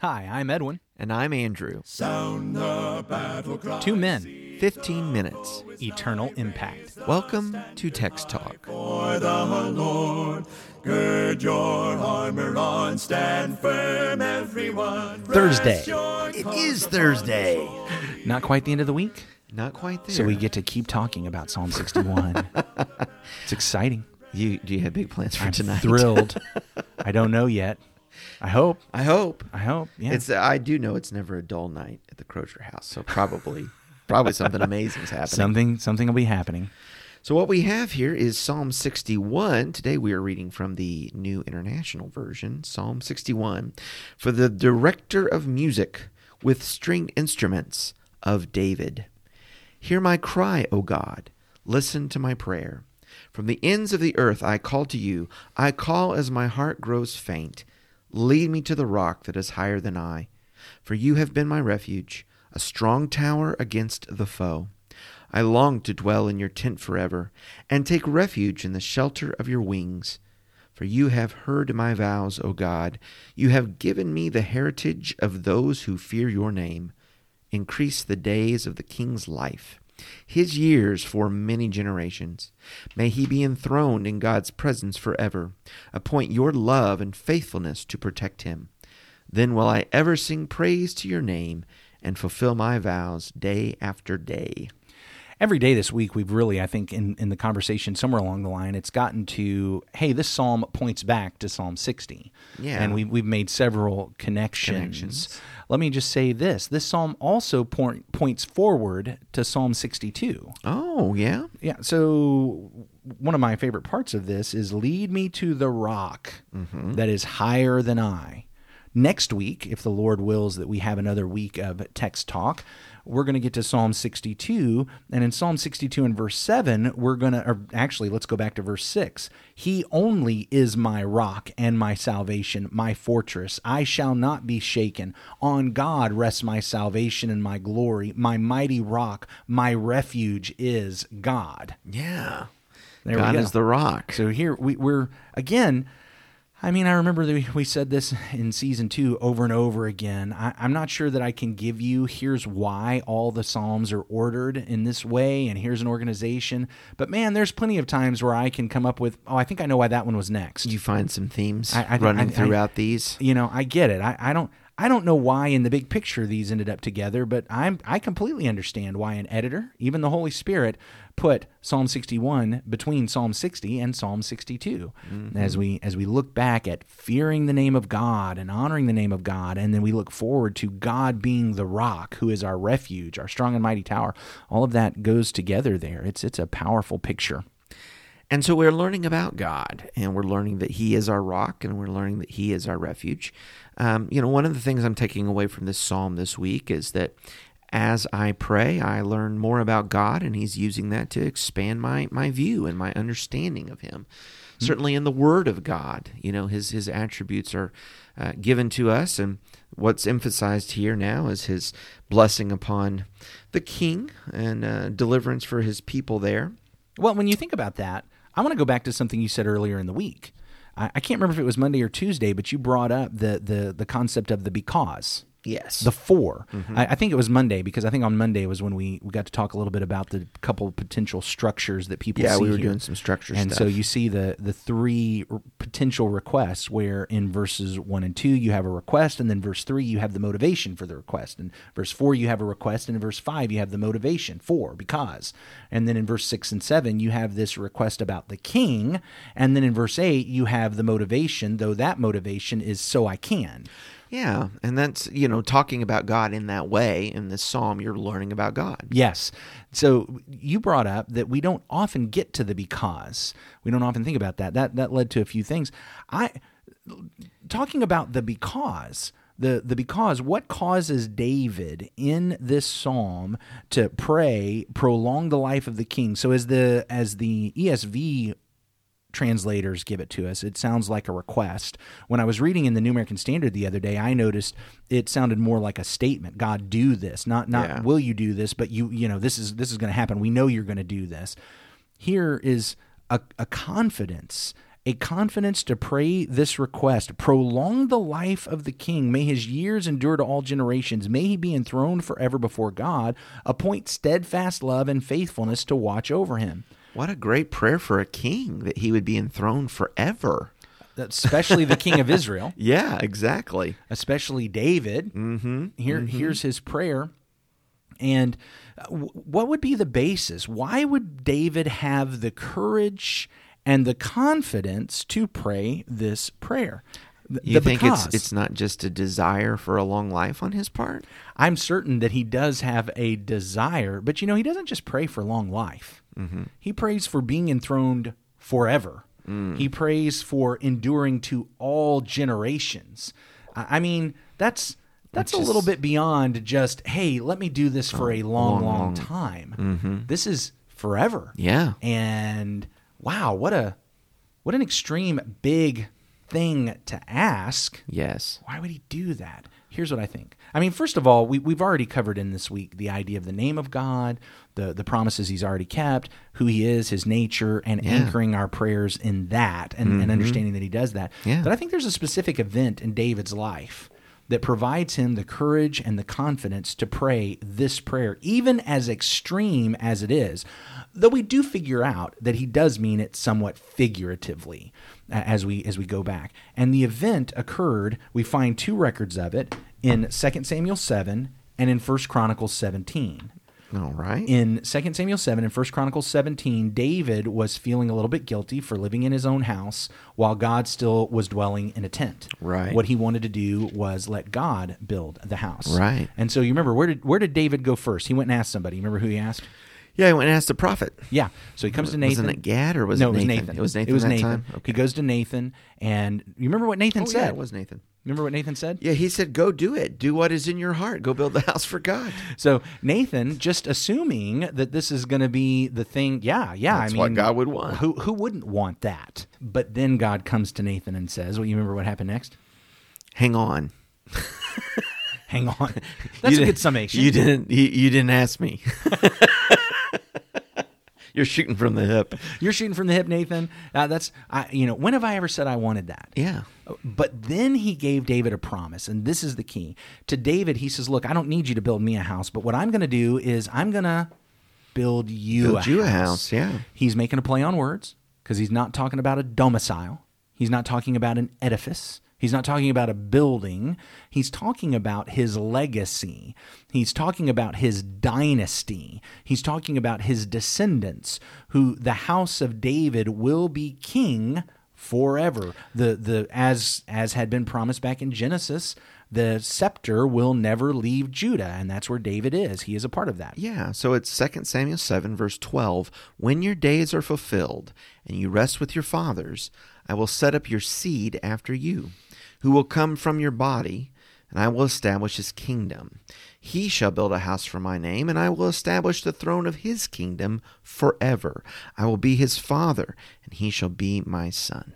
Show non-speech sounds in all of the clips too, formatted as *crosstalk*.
Hi, I'm Edwin. And I'm Andrew. Sound the battle cry. Two men, 15 minutes. eternal impact. Welcome to Text Talk. For the Lord, gird your armor on, stand firm, everyone. Thursday. It is Thursday. Not quite the end of the week, Not quite there. so we get to keep talking about Psalm 61. *laughs* it's exciting. You do you have big plans for I'm tonight? thrilled. *laughs* I don't know yet. I hope. I hope. I hope. Yeah. It's I do know it's never a dull night at the Crozier house, so probably probably something amazing is happening. something something will be happening. So what we have here is Psalm 61. Today we are reading from the New International Version, Psalm 61, for the director of music with stringed instruments of David. Hear my cry, O God. Listen to my prayer. From the ends of the earth I call to you. I call as my heart grows faint. Lead me to the rock that is higher than I. For you have been my refuge, a strong tower against the foe. I long to dwell in your tent forever, and take refuge in the shelter of your wings. For you have heard my vows, O God. You have given me the heritage of those who fear your name. Increase the days of the king's life, his years for many generations. May he be enthroned in God's presence forever. Appoint your love and faithfulness to protect him. Then will I ever sing praise to your name and fulfill my vows day after day. Every day this week, we've really, I think, in, in the conversation somewhere along the line, it's gotten to, hey, this psalm points back to Psalm 60. Yeah. And we, we've made several connections. Connections. Let me just say this this psalm also point, points forward to Psalm 62. Oh, yeah? Yeah. So one of my favorite parts of this is lead me to the rock mm-hmm. that is higher than I. Next week, if the Lord wills that we have another week of text talk, we're going to get to Psalm 62. And in Psalm 62 and verse 7, we're going to, or actually, let's go back to verse 6. He only is my rock and my salvation, my fortress. I shall not be shaken. On God rests my salvation and my glory. My mighty rock, my refuge is God. Yeah. There God go. is the rock. So here we, we're again. I mean, I remember that we, we said this in season two over and over again. I, I'm not sure that I can give you here's why all the Psalms are ordered in this way, and here's an organization. But man, there's plenty of times where I can come up with, oh, I think I know why that one was next. You find some themes I- I running I- throughout these. you know, I get it. I, I don't. I don't know why in the big picture these ended up together, but I'm I completely understand why an editor, even the Holy Spirit, put Psalm 61 between Psalm 60 and Psalm 62. As we as we look back at fearing the name of God and honoring the name of God, and then we look forward to God being the rock who is our refuge, our strong and mighty tower. All of that goes together there. It's it's a powerful picture. And so we're learning about God, and we're learning that He is our rock, and we're learning that He is our refuge. Um, you know, one of the things I'm taking away from this psalm this week is that as I pray, I learn more about God, and He's using that to expand my my view and my understanding of Him. Certainly, in the Word of God, you know, His His attributes are uh, given to us, and what's emphasized here now is His blessing upon the King and uh, deliverance for His people there. Well, when you think about that, I want to go back to something you said earlier in the week. I, I can't remember if it was Monday or Tuesday, but you brought up the the the concept of the because. Yes, The 4 Mm-hmm. I, I think it was Monday because I think on Monday was when we, we got to talk a little bit about the couple of potential structures that people Yeah, we were here. doing some structure and so you see the the three r- potential requests where in verses one and two you have a request, and then verse three you have the motivation for the request, and verse four you have a request, and in verse five you have the motivation for because, and then in verse six and seven you have this request about the king, and then in verse eight you have the motivation, though that motivation is so I can. Yeah, and that's you know talking about God in that way in this psalm. You're learning about God. Yes. So you brought up that we don't often get to the because. We don't often think about that. That that led to a few things. I talking about the because the the because what causes David in this psalm to pray prolong the life of the king. So as the as the ESV translators give it to us. It sounds like a request. When I was reading in the New American Standard the other day, I noticed it sounded more like a statement. God, do this. Not not Yeah. will you do this, but you you know this is this is going to happen. We know you're going to do this. Here is a, a confidence a confidence to pray this request Prolong the life of the king. May his years endure to all generations. May he be enthroned forever before God. Appoint steadfast love and faithfulness to watch over him. What a great prayer for a king that he would be enthroned forever. Especially the king of *laughs* Israel, Yeah, exactly. especially David. Mm-hmm. Here, Here's his prayer. And uh, what would be the basis? Why would David have the courage and the confidence to pray this prayer? The- You the think because. it's it's not just a desire for a long life on his part? I'm certain that he does have a desire, but you know, he doesn't just pray for long life. Mm-hmm. He prays for being enthroned forever. Mm. He prays for enduring to all generations. I mean, that's that's Which a little bit beyond just, hey, let me do this for oh, a long, long, long, long- time. Mm-hmm. This is forever. Yeah. And wow, what a what an extreme big thing to ask Yes. why would he do that? Here's what I think. I mean, first of all, we, we've already covered in this week the idea of the name of God, the, the promises he's already kept, who he is, his nature, and Yeah. anchoring our prayers in that and, and mm-hmm. understanding that he does that. Yeah. But I think there's a specific event in David's life that provides him the courage and the confidence to pray this prayer, even as extreme as it is. Though we do figure out that he does mean it somewhat figuratively uh, as we as we go back. And the event occurred, we find two records of it in 2 Samuel 7 and in 1 Chronicles 17 All right. in 2 Samuel 7 and 1 Chronicles 17, David was feeling a little bit guilty for living in his own house while God still was dwelling in a tent. Right. What he wanted to do was let God build the house. Right. And so you remember where did where did David go first? He went and asked somebody. You remember who he asked? yeah, he went and asked the prophet. Yeah. So he comes to Nathan. Wasn't it Gad or was no, it it was Nathan? Nathan. It was Nathan It was that Nathan. time? He Okay. goes to Nathan, and you remember what Nathan Oh, said? yeah, it was Nathan. Remember what Nathan said? Yeah, he said, "Go do it. Do what is in your heart. Go build the *laughs* house for God." So Nathan, just assuming that this is going to be the thing, yeah, yeah. That's I mean, what God would want. Who who wouldn't want that? But then God comes to Nathan and says, "Well, you remember what happened next? Hang on. *laughs* Hang on, *laughs* You that's a good summation. You didn't. You, you didn't ask me. You're shooting from the hip. You're shooting from the hip, Nathan. Uh, that's I, you know. When have I ever said I wanted that? Yeah. But then he gave David a promise, and this is the key. To David, he says, "Look, I don't need you to build me a house, but what I'm going to do is I'm going to build you Build a you a house." house, yeah. He's making a play on words because he's not talking about a domicile. He's not talking about an edifice. He's not talking about a building. He's talking about his legacy. He's talking about his dynasty. He's talking about his descendants, who the house of David will be king forever. The the as as had been promised back in Genesis, the scepter will never leave Judah, and that's where David is. He is a part of that. Yeah, so it's 2 Samuel 7, verse 12. When your days are fulfilled and you rest with your fathers, I will set up your seed after you, who will come from your body, and I will establish his kingdom. He shall build a house for my name, and I will establish the throne of his kingdom forever. I will be his father, and he shall be my son.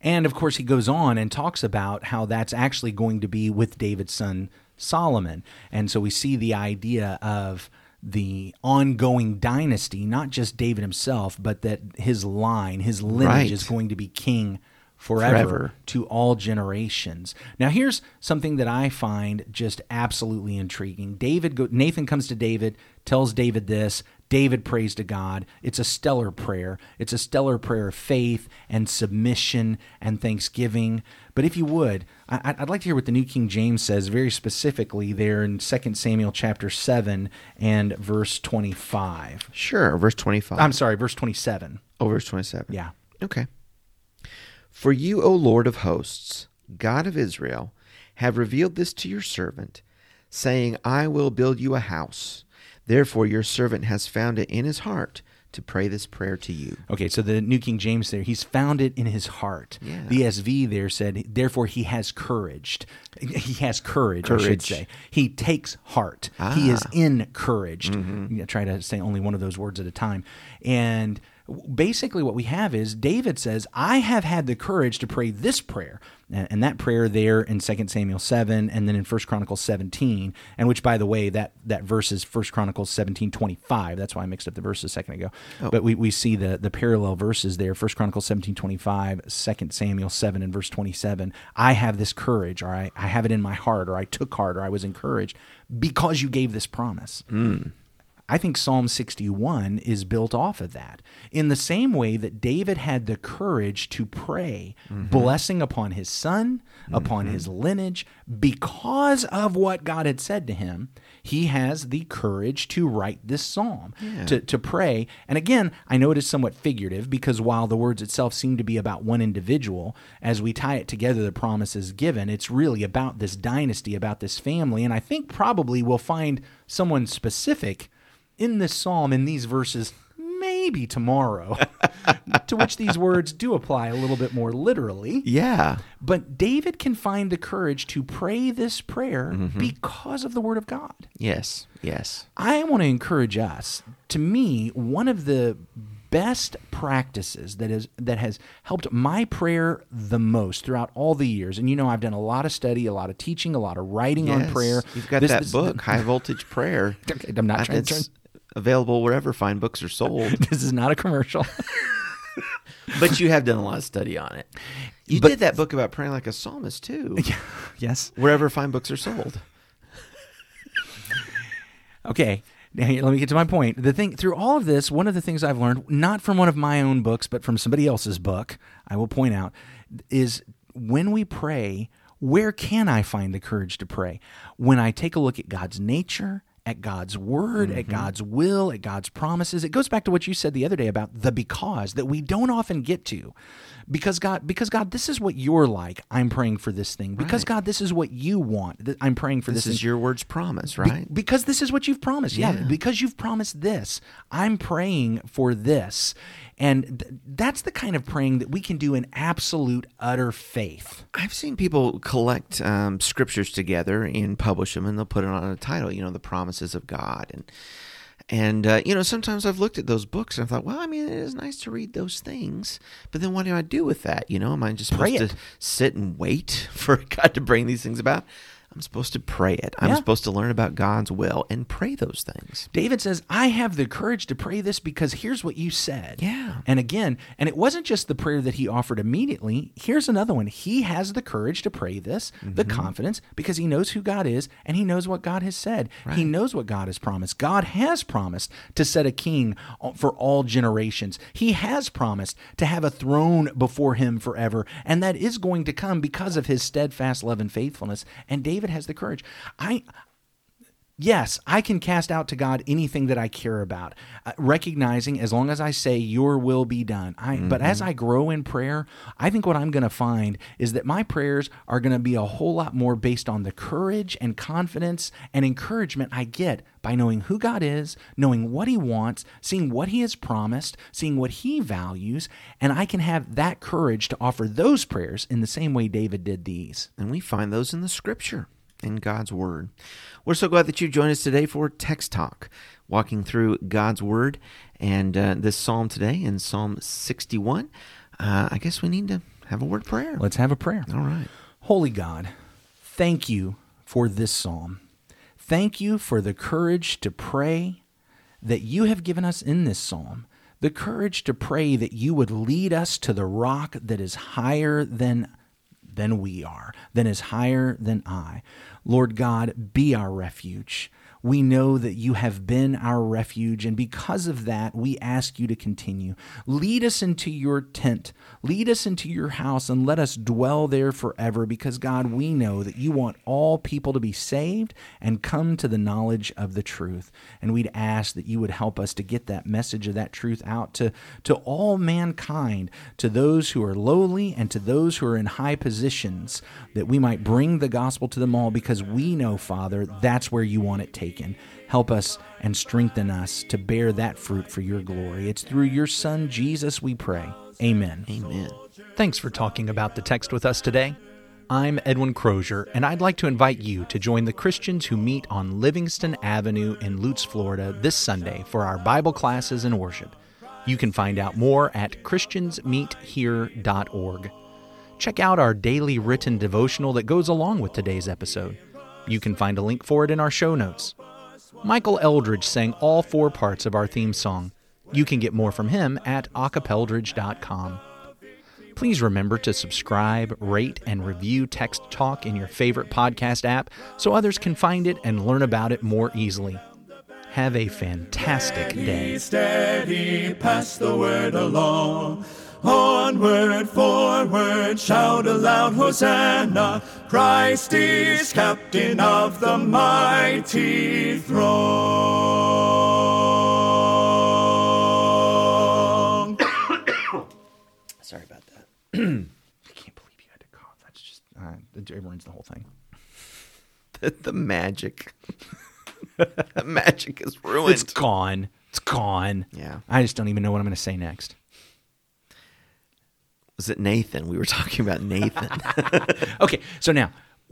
And of course, he goes on and talks about how that's actually going to be with David's son Solomon. And so we see the idea of the ongoing dynasty, not just David himself, but that his line, his lineage Right. is going to be king forever, Forever. to all generations. Now, here's something that I find just absolutely intriguing. David, go, Nathan comes to David, tells David this. David prays to God. It's a stellar prayer. It's a stellar prayer of faith and submission and thanksgiving. But if you would, I, I'd like to hear what the New King James says very specifically there in 2 Samuel chapter 7 and verse 25. Sure, verse 25. I'm sorry, verse 27. Oh, verse 27. Yeah. Okay. For you, O Lord of hosts, God of Israel, have revealed this to your servant, saying, I will build you a house. Therefore, your servant has found it in his heart to pray this prayer to you. Okay, so the New King James there, he's found it in his heart. Yeah. The ESV there said, therefore he has courage. He has courage, courage. I should say. He takes heart. He is Ah. encouraged. You know, try to say only one of those words at a time. And basically what we have is David says, I have had the courage to pray this prayer. And, that prayer there in 2 Samuel 7 and then in 1 Chronicles 17, and which, by the way, that, that verse is 1 Chronicles 17 25. That's why I mixed up the verses a second ago. Oh. But we, we see the, the parallel verses there 1 Chronicles 17 25, 2 Samuel 7 and verse 27. I have this courage, or I, I have it in my heart, or I took heart, or I was encouraged because you gave this promise. Mm. I think Psalm 61 is built off of that. In the same way that David had the courage to pray mm-hmm. blessing upon his son, mm-hmm. upon his lineage, because of what God had said to him, he has the courage to write this psalm, to, to pray. And again, I know it is somewhat figurative because while the words itself seem to be about one individual, as we tie it together, the promises given, it's really about this dynasty, about this family. And I think probably we'll find someone specific in this psalm in these verses maybe tomorrow *laughs* to which these words do apply a little bit more literally Yeah. but david can find the courage to pray this prayer mm-hmm. because of the word of god Yes. Yes. i want to encourage us to me one of the best practices that is that has helped my prayer the most throughout all the years and you know i've done a lot of study a lot of teaching a lot of writing on prayer You've got This- that this- book, High Voltage Prayer. *laughs* I'm not trying to it's available wherever fine books are sold. *laughs* this is not a commercial *laughs* but you have done a lot of study on it. You But- did that book about praying like a psalmist too. *laughs* yes Wherever fine books are sold. Okay. Now, let me get to my point. The thing through all of this, one of the things I've learned, not from one of my own books, but from somebody else's book, I will point out, is when we pray, where can I find the courage to pray? When I take a look at God's nature, at God's word, at God's will, at God's promises. It goes back to what you said the other day about the because that we don't often get to. Because God, because God, this is what you're like. I'm praying for this thing. Because God, this is what you want. I'm praying for this. This is thing. your word's promise, Be- right? because this is what you've promised. Yeah. Yeah. Because you've promised this. I'm praying for this. And th- that's the kind of praying that we can do in absolute, utter faith. I've seen people collect um, scriptures together and publish them, and they'll put it on a title. You know, the promises of God, and and uh, you know, sometimes I've looked at those books and I thought, well, I mean, it is nice to read those things, but then what do I do with that? You know, am I just supposed to sit and wait *laughs* for God to bring these things about? I'm supposed to pray it. I'm Yeah. supposed to learn about God's will and pray those things. David says, I have the courage to pray this because here's what you said. Yeah. And again, and it wasn't just the prayer that he offered immediately. Here's another one. He has the courage to pray this, the Mm-hmm. confidence, because he knows who God is and he knows what God has said. He knows what God has promised. God has promised to set a king for all generations. He has promised to have a throne before him forever. And that is going to come because of his steadfast love and faithfulness. And David has the courage. I Yes, I can cast out to God anything that I care about, uh, recognizing as long as I say your will be done. I but as I grow in prayer, I think what I'm going to find is that my prayers are going to be a whole lot more based on the courage and confidence and encouragement I get by knowing who God is, knowing what he wants, seeing what he has promised, seeing what he values, and I can have that courage to offer those prayers in the same way David did these. And we find those in the scripture, in God's word. We're so glad that you joined us today for Text Talk, walking through God's word and uh, this psalm today in Psalm 61. Uh, I guess we need to have a word prayer. Let's have a prayer. All right. Holy God, thank you for this psalm. Thank you for the courage to pray that you have given us in this psalm. The courage to pray that you would lead us to the rock that is higher than than we are, than is higher than I. Lord God, be our refuge. We know that you have been our refuge, and because of that, we ask you to continue. Lead us into your tent, lead us into your house, and let us dwell there forever, because God, we know that you want all people to be saved and come to the knowledge of the truth. And we'd ask that you would help us to get that message of that truth out to, to all mankind, to those who are lowly and to those who are in high positions, that we might bring the gospel to them all, because we know, Father, that's where you want it taken. Help us and strengthen us to bear that fruit for your glory. It's through your Son, Jesus, we pray. Amen. Amen. Thanks for talking about the text with us today. I'm Edwin Crozier, and I'd like to invite you to join the Christians who meet on Livingston Avenue in Lutz, Florida this Sunday for our Bible classes and worship. You can find out more at christiansmeethere.org. Check out our daily written devotional that goes along with today's episode. You can find a link for it in our show notes. Michael Eldridge sang all four parts of our theme song. You can get more from him at acapeldridge.com. Please remember to subscribe, rate, and review Text Talk in your favorite podcast app so others can find it and learn about it more easily. Have a fantastic day. Steady, pass the word along. Onward, forward, shout aloud, Hosanna! Christ is captain of the mighty throne. *coughs* Sorry about that. *coughs* I can't believe you had to cough. That's just uh, it ruins the whole thing. *laughs* The, the magic. *laughs* the magic is ruined. It's gone. It's gone. Yeah. I just don't even know what I'm going to say next. Was it Nathan? We were talking about Nathan. *laughs* Okay, so now